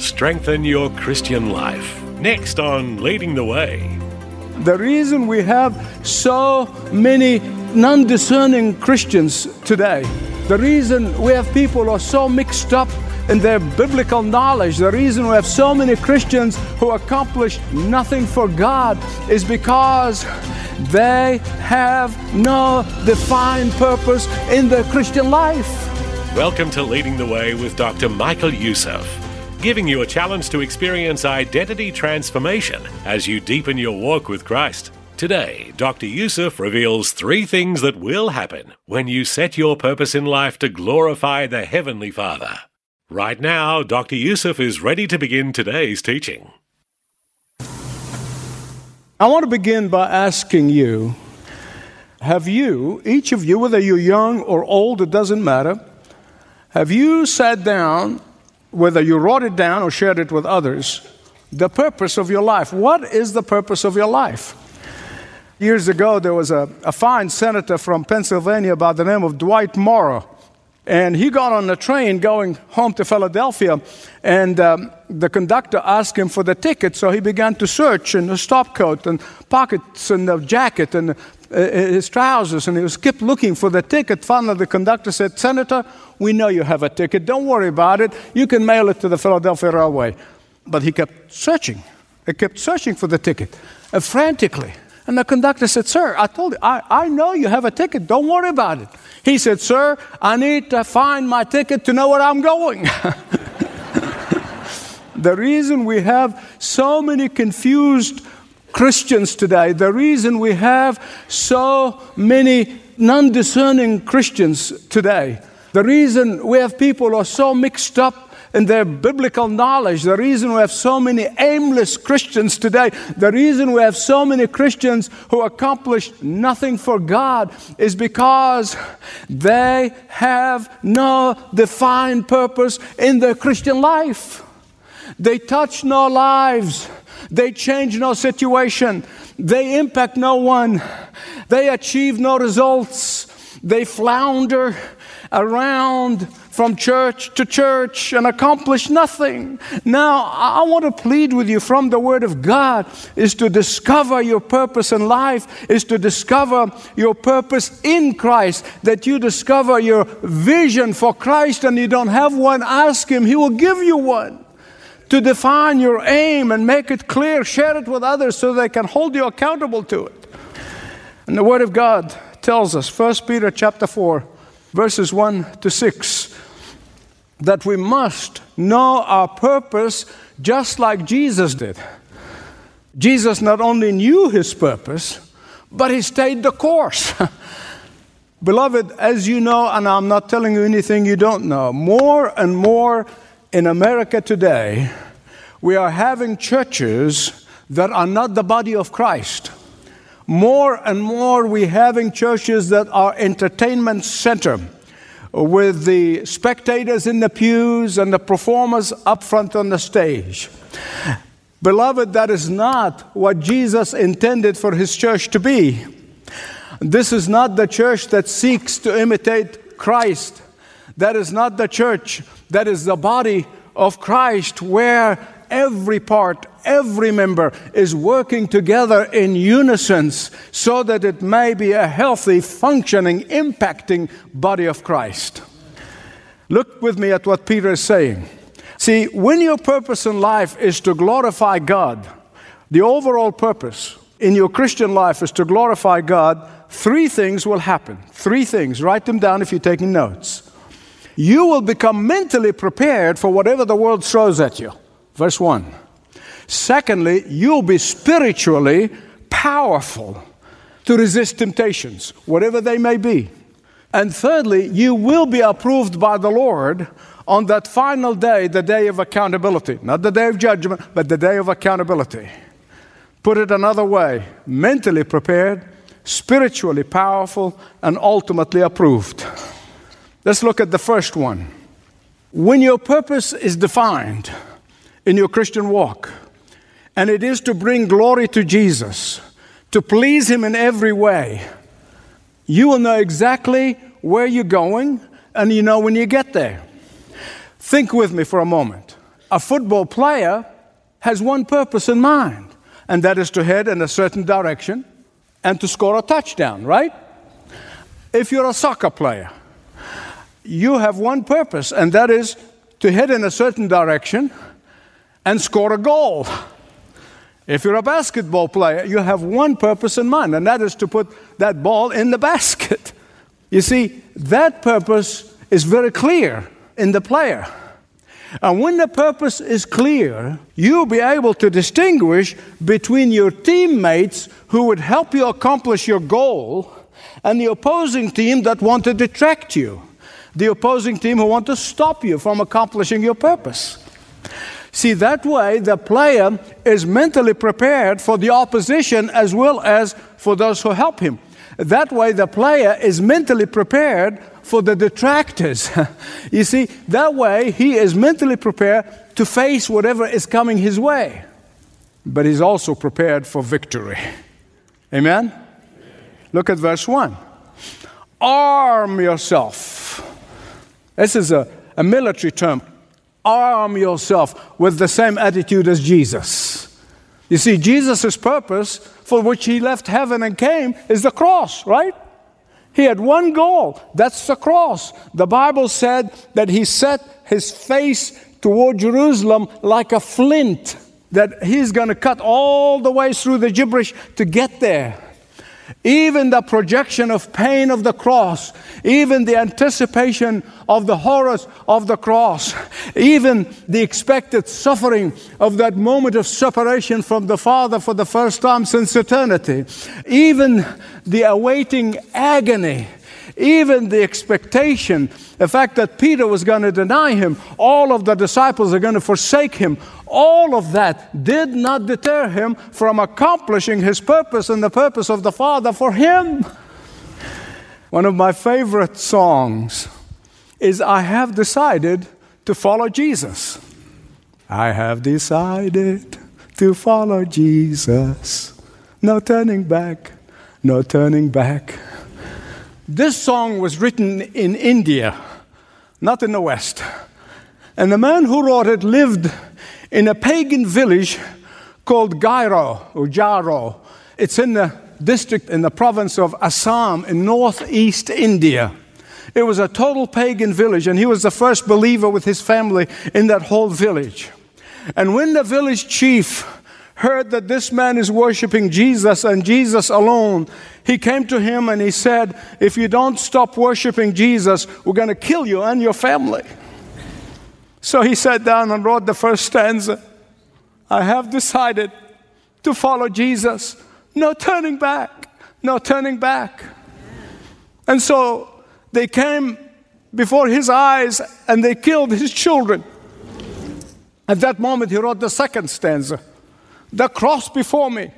Strengthen your Christian life. Next on Leading the Way. The reason we have so many non discerning Christians today, the reason we have people who are so mixed up in their biblical knowledge, the reason we have so many Christians who accomplish nothing for God is because they have no defined purpose in their Christian life. Welcome to Leading the Way with Dr. Michael Youssef, giving you a challenge to experience identity transformation as you deepen your walk with Christ. Today, Dr. Youssef reveals three things that will happen when you set your purpose in life to glorify the Heavenly Father. Right now, Dr. Youssef is ready to begin today's teaching. I want to begin by asking you Have you, each of you, whether you're young or old, it doesn't matter, have you sat down, whether you wrote it down or shared it with others, the purpose of your life? What is the purpose of your life? Years ago, there was a, a fine senator from Pennsylvania by the name of Dwight Morrow. And he got on a train going home to Philadelphia, and um, the conductor asked him for the ticket, so he began to search in the stopcoat and pockets and the jacket and his trousers, and he was kept looking for the ticket. Finally, the conductor said, Senator, we know you have a ticket. Don't worry about it. You can mail it to the Philadelphia Railway. But he kept searching. He kept searching for the ticket, uh, frantically. And the conductor said, Sir, I told you, I, I know you have a ticket. Don't worry about it. He said, Sir, I need to find my ticket to know where I'm going. the reason we have so many confused Christians today, the reason we have so many non discerning Christians today, the reason we have people who are so mixed up in their biblical knowledge. The reason we have so many aimless Christians today, the reason we have so many Christians who accomplish nothing for God is because they have no defined purpose in their Christian life. They touch no lives. They change no situation. They impact no one. They achieve no results. They flounder around from church to church and accomplish nothing. Now, I want to plead with you from the Word of God is to discover your purpose in life, is to discover your purpose in Christ, that you discover your vision for Christ and you don't have one, ask Him, He will give you one. To define your aim and make it clear, share it with others so they can hold you accountable to it. And the Word of God tells us, 1 Peter chapter 4, verses 1 to 6, that we must know our purpose just like Jesus did. Jesus not only knew his purpose, but he stayed the course. Beloved, as you know, and I'm not telling you anything you don't know, more and more in America today, we are having churches that are not the body of Christ. More and more, we're having churches that are entertainment center with the spectators in the pews and the performers up front on the stage. Beloved, that is not what Jesus intended for his church to be. This is not the church that seeks to imitate Christ. That is not the church. That is the body of Christ where every part, every member is working together in unison so that it may be a healthy, functioning, impacting body of Christ. Look with me at what Peter is saying. See, when your purpose in life is to glorify God, the overall purpose in your Christian life is to glorify God, three things will happen. Three things. Write them down if you're taking notes. You will become mentally prepared for whatever the world throws at you. Verse 1. Secondly, you'll be spiritually powerful to resist temptations, whatever they may be. And thirdly, you will be approved by the Lord on that final day, the day of accountability. Not the day of judgment, but the day of accountability. Put it another way mentally prepared, spiritually powerful, and ultimately approved. Let's look at the first one. When your purpose is defined in your Christian walk, and it is to bring glory to Jesus, to please Him in every way, you will know exactly where you're going and you know when you get there. Think with me for a moment. A football player has one purpose in mind, and that is to head in a certain direction and to score a touchdown, right? If you're a soccer player, you have one purpose, and that is to head in a certain direction and score a goal. If you're a basketball player, you have one purpose in mind, and that is to put that ball in the basket. You see, that purpose is very clear in the player. And when the purpose is clear, you'll be able to distinguish between your teammates who would help you accomplish your goal and the opposing team that want to detract you, the opposing team who want to stop you from accomplishing your purpose. See, that way the player is mentally prepared for the opposition as well as for those who help him. That way the player is mentally prepared for the detractors. you see, that way he is mentally prepared to face whatever is coming his way. But he's also prepared for victory. Amen? Look at verse 1. Arm yourself. This is a, a military term arm yourself with the same attitude as Jesus. You see, Jesus' purpose for which he left heaven and came is the cross, right? He had one goal that's the cross. The Bible said that he set his face toward Jerusalem like a flint, that he's going to cut all the way through the gibberish to get there. Even the projection of pain of the cross, even the anticipation of the horrors of the cross, even the expected suffering of that moment of separation from the Father for the first time since eternity, even the awaiting agony even the expectation, the fact that Peter was going to deny him, all of the disciples are going to forsake him, all of that did not deter him from accomplishing his purpose and the purpose of the Father for him. One of my favorite songs is I have decided to follow Jesus. I have decided to follow Jesus. No turning back, no turning back. This song was written in India, not in the West. And the man who wrote it lived in a pagan village called Gairo or Jaro. It's in the district in the province of Assam in northeast India. It was a total pagan village, and he was the first believer with his family in that whole village. And when the village chief heard that this man is worshiping Jesus and Jesus alone, he came to him and he said, If you don't stop worshiping Jesus, we're going to kill you and your family. So he sat down and wrote the first stanza I have decided to follow Jesus. No turning back, no turning back. And so they came before his eyes and they killed his children. At that moment, he wrote the second stanza the cross before me,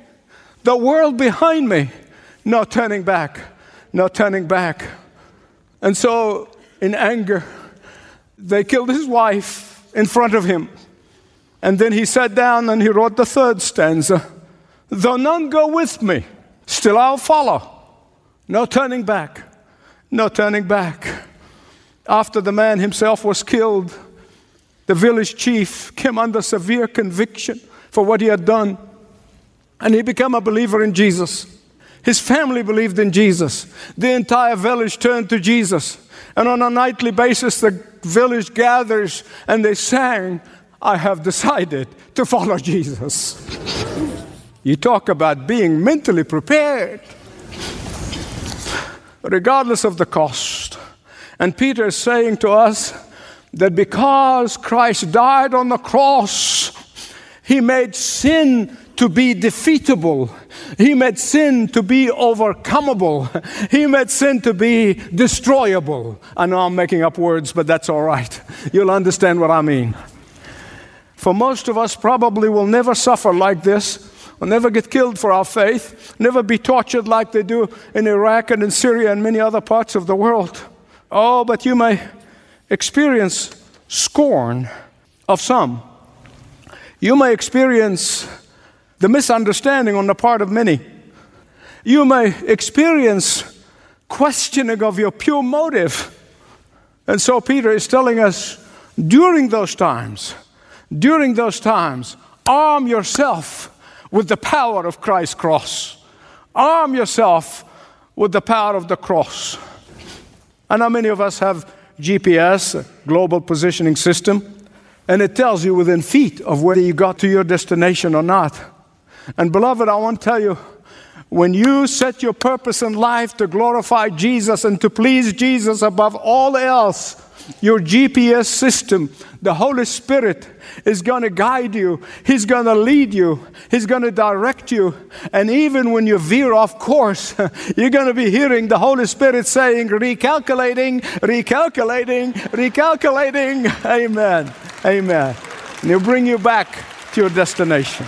the world behind me, no turning back, no turning back. And so, in anger, they killed his wife in front of him. And then he sat down and he wrote the third stanza Though none go with me, still I'll follow. No turning back, no turning back. After the man himself was killed, the village chief came under severe conviction for what he had done. And he became a believer in Jesus. His family believed in Jesus. The entire village turned to Jesus. And on a nightly basis, the village gathers and they sang, I have decided to follow Jesus. you talk about being mentally prepared, regardless of the cost. And Peter is saying to us that because Christ died on the cross, he made sin to be defeatable. He made sin to be overcomable. He made sin to be destroyable. I know I'm making up words, but that's all right. You'll understand what I mean. For most of us, probably will never suffer like this, will never get killed for our faith, never be tortured like they do in Iraq and in Syria and many other parts of the world. Oh, but you may experience scorn of some. You may experience the misunderstanding on the part of many. You may experience questioning of your pure motive. And so Peter is telling us during those times, during those times, arm yourself with the power of Christ's cross. Arm yourself with the power of the cross. I know many of us have GPS, global positioning system, and it tells you within feet of whether you got to your destination or not. And beloved, I want to tell you, when you set your purpose in life to glorify Jesus and to please Jesus above all else, your GPS system, the Holy Spirit, is going to guide you. He's going to lead you. He's going to direct you. And even when you veer off course, you're going to be hearing the Holy Spirit saying, recalculating, recalculating, recalculating. Amen. Amen. And he'll bring you back to your destination.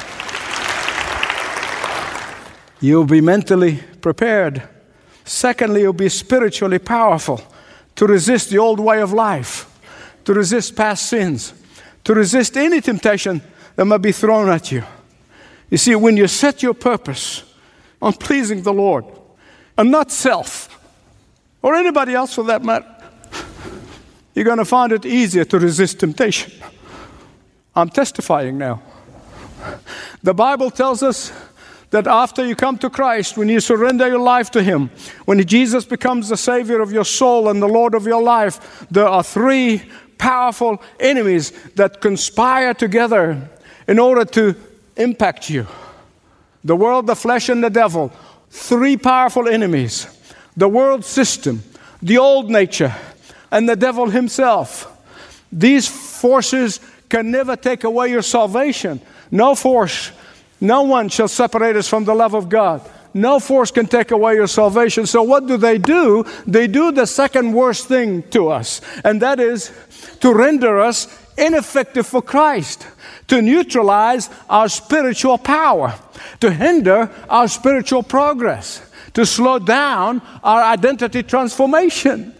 You'll be mentally prepared. Secondly, you'll be spiritually powerful to resist the old way of life, to resist past sins, to resist any temptation that might be thrown at you. You see, when you set your purpose on pleasing the Lord and not self or anybody else for that matter, you're going to find it easier to resist temptation. I'm testifying now. The Bible tells us that after you come to Christ, when you surrender your life to Him, when Jesus becomes the Savior of your soul and the Lord of your life, there are three powerful enemies that conspire together in order to impact you the world, the flesh, and the devil. Three powerful enemies the world system, the old nature, and the devil himself. These forces can never take away your salvation. No force no one shall separate us from the love of God. No force can take away your salvation. So, what do they do? They do the second worst thing to us, and that is to render us ineffective for Christ, to neutralize our spiritual power, to hinder our spiritual progress, to slow down our identity transformation.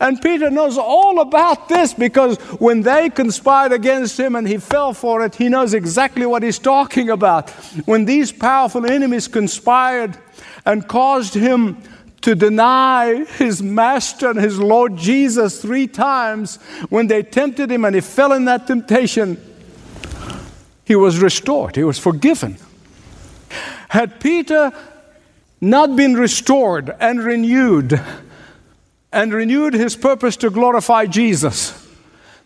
And Peter knows all about this because when they conspired against him and he fell for it, he knows exactly what he's talking about. When these powerful enemies conspired and caused him to deny his master and his Lord Jesus three times, when they tempted him and he fell in that temptation, he was restored, he was forgiven. Had Peter not been restored and renewed, and renewed his purpose to glorify Jesus.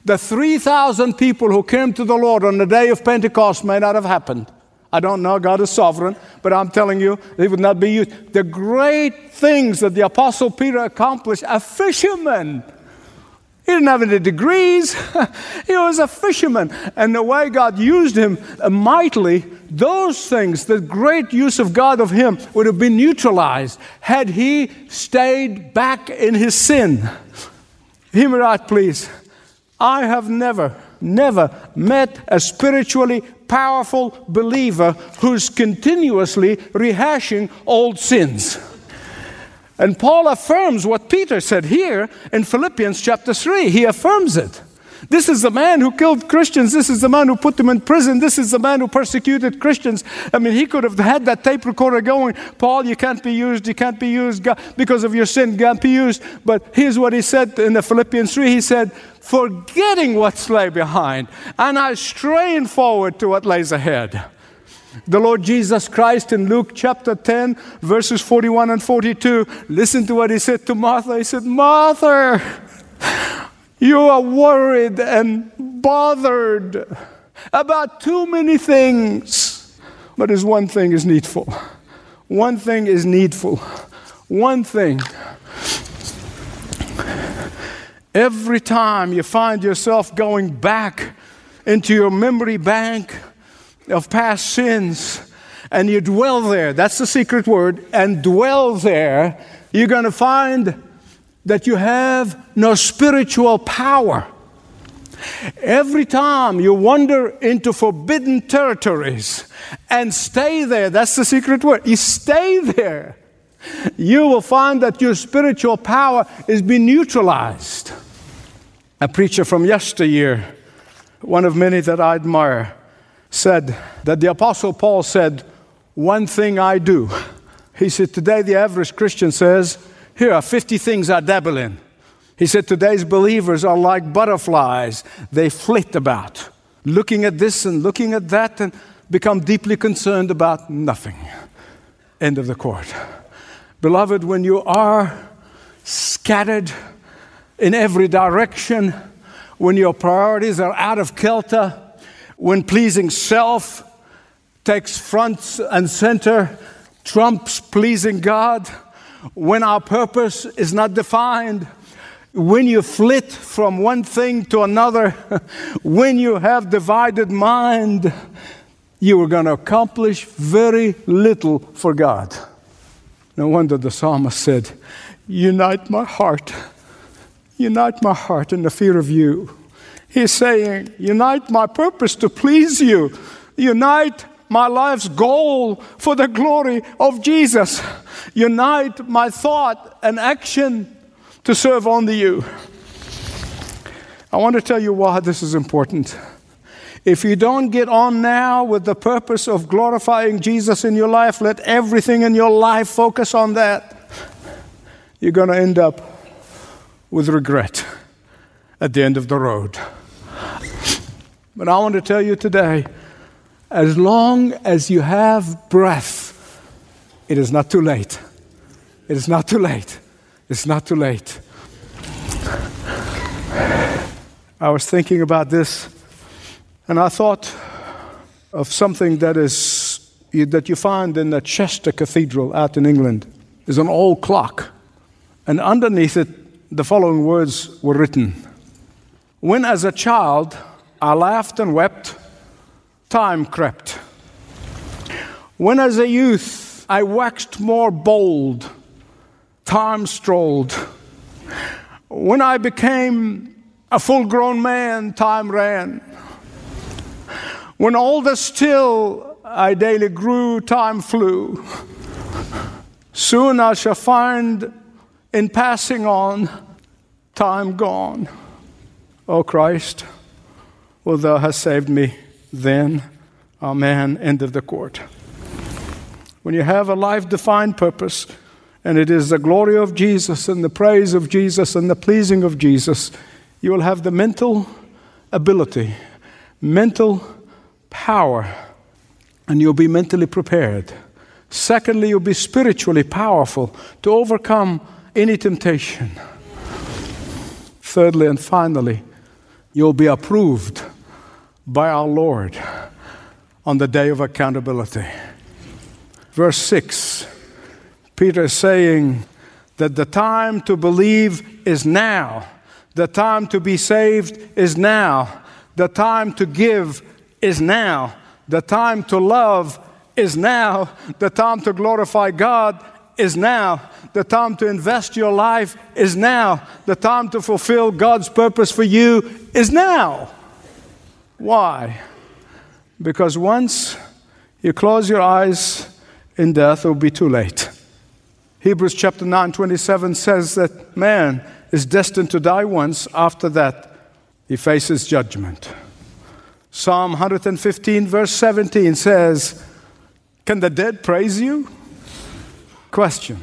The 3,000 people who came to the Lord on the day of Pentecost may not have happened. I don't know, God is sovereign, but I'm telling you, they would not be used. The great things that the Apostle Peter accomplished, a fisherman he didn't have any degrees. he was a fisherman. And the way God used him mightily, those things, the great use of God of him, would have been neutralized had he stayed back in his sin. Hear me please. I have never, never met a spiritually powerful believer who's continuously rehashing old sins. And Paul affirms what Peter said here in Philippians chapter 3. He affirms it. This is the man who killed Christians. This is the man who put them in prison. This is the man who persecuted Christians. I mean, he could have had that tape recorder going. Paul, you can't be used. You can't be used because of your sin. Can't be used. But here's what he said in the Philippians 3. He said, forgetting what's lay behind, and I strain forward to what lays ahead. The Lord Jesus Christ in Luke chapter 10, verses 41 and 42, listen to what he said to Martha. He said, Martha, you are worried and bothered about too many things, but there's one thing is needful. One thing is needful. One thing. Every time you find yourself going back into your memory bank, of past sins and you dwell there, that's the secret word, and dwell there, you're going to find that you have no spiritual power. Every time you wander into forbidden territories and stay there, that's the secret word. You stay there, you will find that your spiritual power is being neutralized. A preacher from yesteryear, one of many that I admire, said that the Apostle Paul said, One thing I do. He said, Today the average Christian says, Here are 50 things I dabble in. He said, Today's believers are like butterflies. They flit about, looking at this and looking at that, and become deeply concerned about nothing. End of the quote. Beloved, when you are scattered in every direction, when your priorities are out of kilter, when pleasing self takes front and center, trumps pleasing God, when our purpose is not defined, when you flit from one thing to another, when you have divided mind, you are going to accomplish very little for God. No wonder the psalmist said, Unite my heart, unite my heart in the fear of you. He's saying, Unite my purpose to please you, unite my life's goal for the glory of Jesus, unite my thought and action to serve only you. I want to tell you why this is important. If you don't get on now with the purpose of glorifying Jesus in your life, let everything in your life focus on that. You're going to end up with regret at the end of the road. But I want to tell you today as long as you have breath, it is not too late. It is not too late. It's not too late. I was thinking about this and I thought of something that is that you find in the Chester Cathedral out in England. There's an old clock, and underneath it, the following words were written When as a child I laughed and wept, time crept. When as a youth I waxed more bold, time strolled. When I became a full grown man, time ran. When older still I daily grew, time flew. Soon I shall find in passing on, time gone. O oh Christ, will thou hast saved me then? Amen. End of the quote. When you have a life defined purpose, and it is the glory of Jesus and the praise of Jesus and the pleasing of Jesus, you will have the mental ability, mental power, and you'll be mentally prepared. Secondly, you'll be spiritually powerful to overcome any temptation. Thirdly, and finally, you'll be approved by our Lord on the day of accountability. Verse 6, Peter is saying that the time to believe is now, the time to be saved is now, the time to give is now. The time to love is now. The time to glorify God is now. The time to invest your life is now. The time to fulfill God's purpose for you is now. Why? Because once you close your eyes in death, it will be too late. Hebrews chapter 9, 27 says that man is destined to die once. After that, he faces judgment. Psalm 115, verse 17 says, Can the dead praise you? Question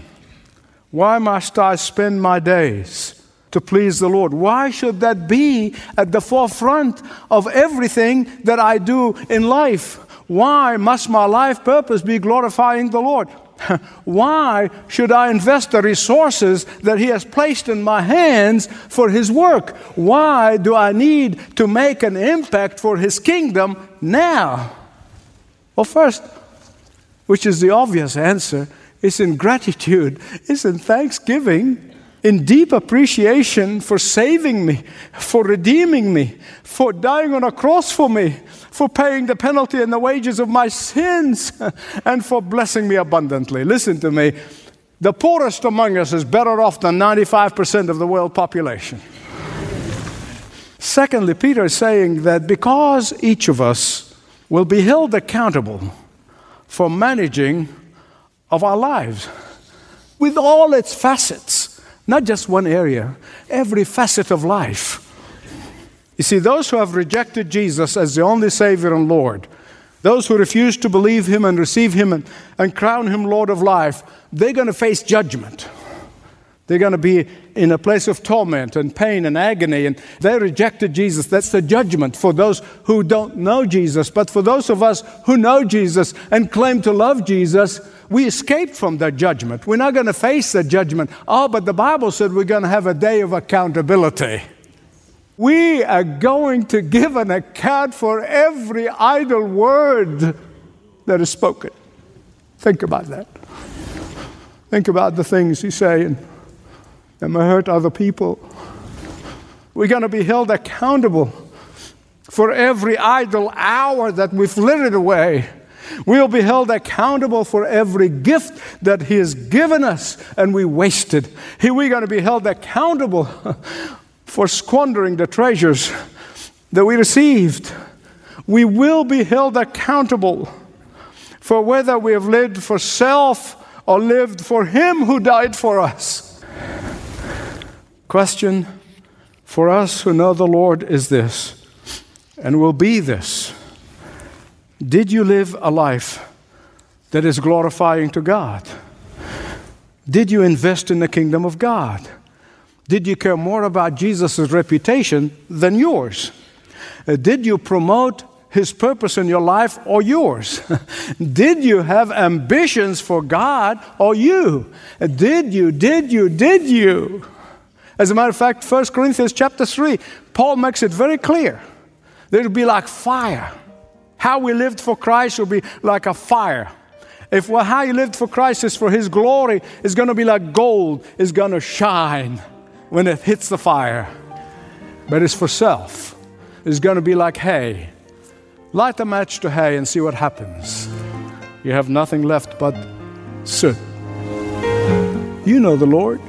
Why must I spend my days to please the Lord? Why should that be at the forefront of everything that I do in life? Why must my life purpose be glorifying the Lord? Why should I invest the resources that He has placed in my hands for His work? Why do I need to make an impact for His kingdom now? Well, first, which is the obvious answer, is in gratitude, it's in thanksgiving. in deep appreciation for saving me, for redeeming me, for dying on a cross for me, for paying the penalty and the wages of my sins, and for blessing me abundantly. Listen to me. The poorest among us is better off than 95% of the world population. Secondly, Peter is saying that because each of us will be held accountable for managing of our lives with all its facets, not just one area, every facet of life. You see, those who have rejected Jesus as the only Savior and Lord, those who refuse to believe Him and receive Him and, and crown Him Lord of life, they're going to face judgment. They're going to be in a place of torment and pain and agony, and they rejected Jesus. That's the judgment for those who don't know Jesus. But for those of us who know Jesus and claim to love Jesus, we escaped from that judgment. We're not going to face that judgment. Oh, but the Bible said we're going to have a day of accountability. We are going to give an account for every idle word that is spoken. Think about that. Think about the things you say and that may hurt other people. We're going to be held accountable for every idle hour that we've flitted away. We'll be held accountable for every gift that He has given us and we wasted. We're going to be held accountable for squandering the treasures that we received. We will be held accountable for whether we have lived for self or lived for Him who died for us. Question for us who know the Lord is this, and will be this Did you live a life that is glorifying to God? Did you invest in the kingdom of God? Did you care more about Jesus' reputation than yours? Uh, did you promote his purpose in your life or yours? did you have ambitions for God or you? Did you, did you, did you? As a matter of fact, 1 Corinthians chapter 3, Paul makes it very clear. It'll be like fire. How we lived for Christ will be like a fire. If how you lived for Christ is for His glory, it's going to be like gold, it's going to shine when it hits the fire. But it's for self, it's going to be like hay Light a match to hay and see what happens. You have nothing left but soot. You know the Lord.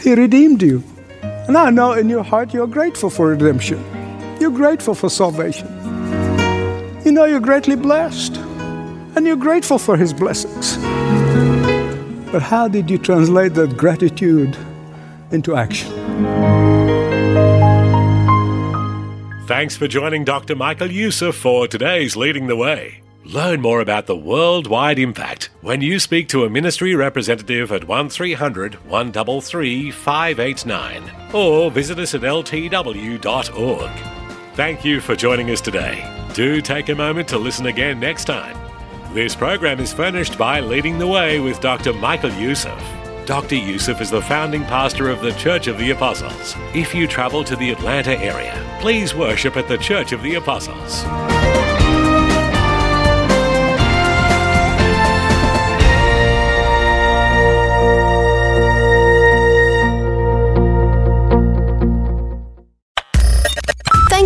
He redeemed you. And I know in your heart you're grateful for redemption. You're grateful for salvation. You know you're greatly blessed. And you're grateful for His blessings. But how did you translate that gratitude into action? Thanks for joining Dr. Michael Youssef for today's Leading the Way. Learn more about the worldwide impact when you speak to a ministry representative at 1300 133 589 or visit us at ltw.org. Thank you for joining us today. Do take a moment to listen again next time. This program is furnished by Leading the Way with Dr. Michael Youssef. Dr. Youssef is the founding pastor of the Church of the Apostles. If you travel to the Atlanta area, please worship at the Church of the Apostles.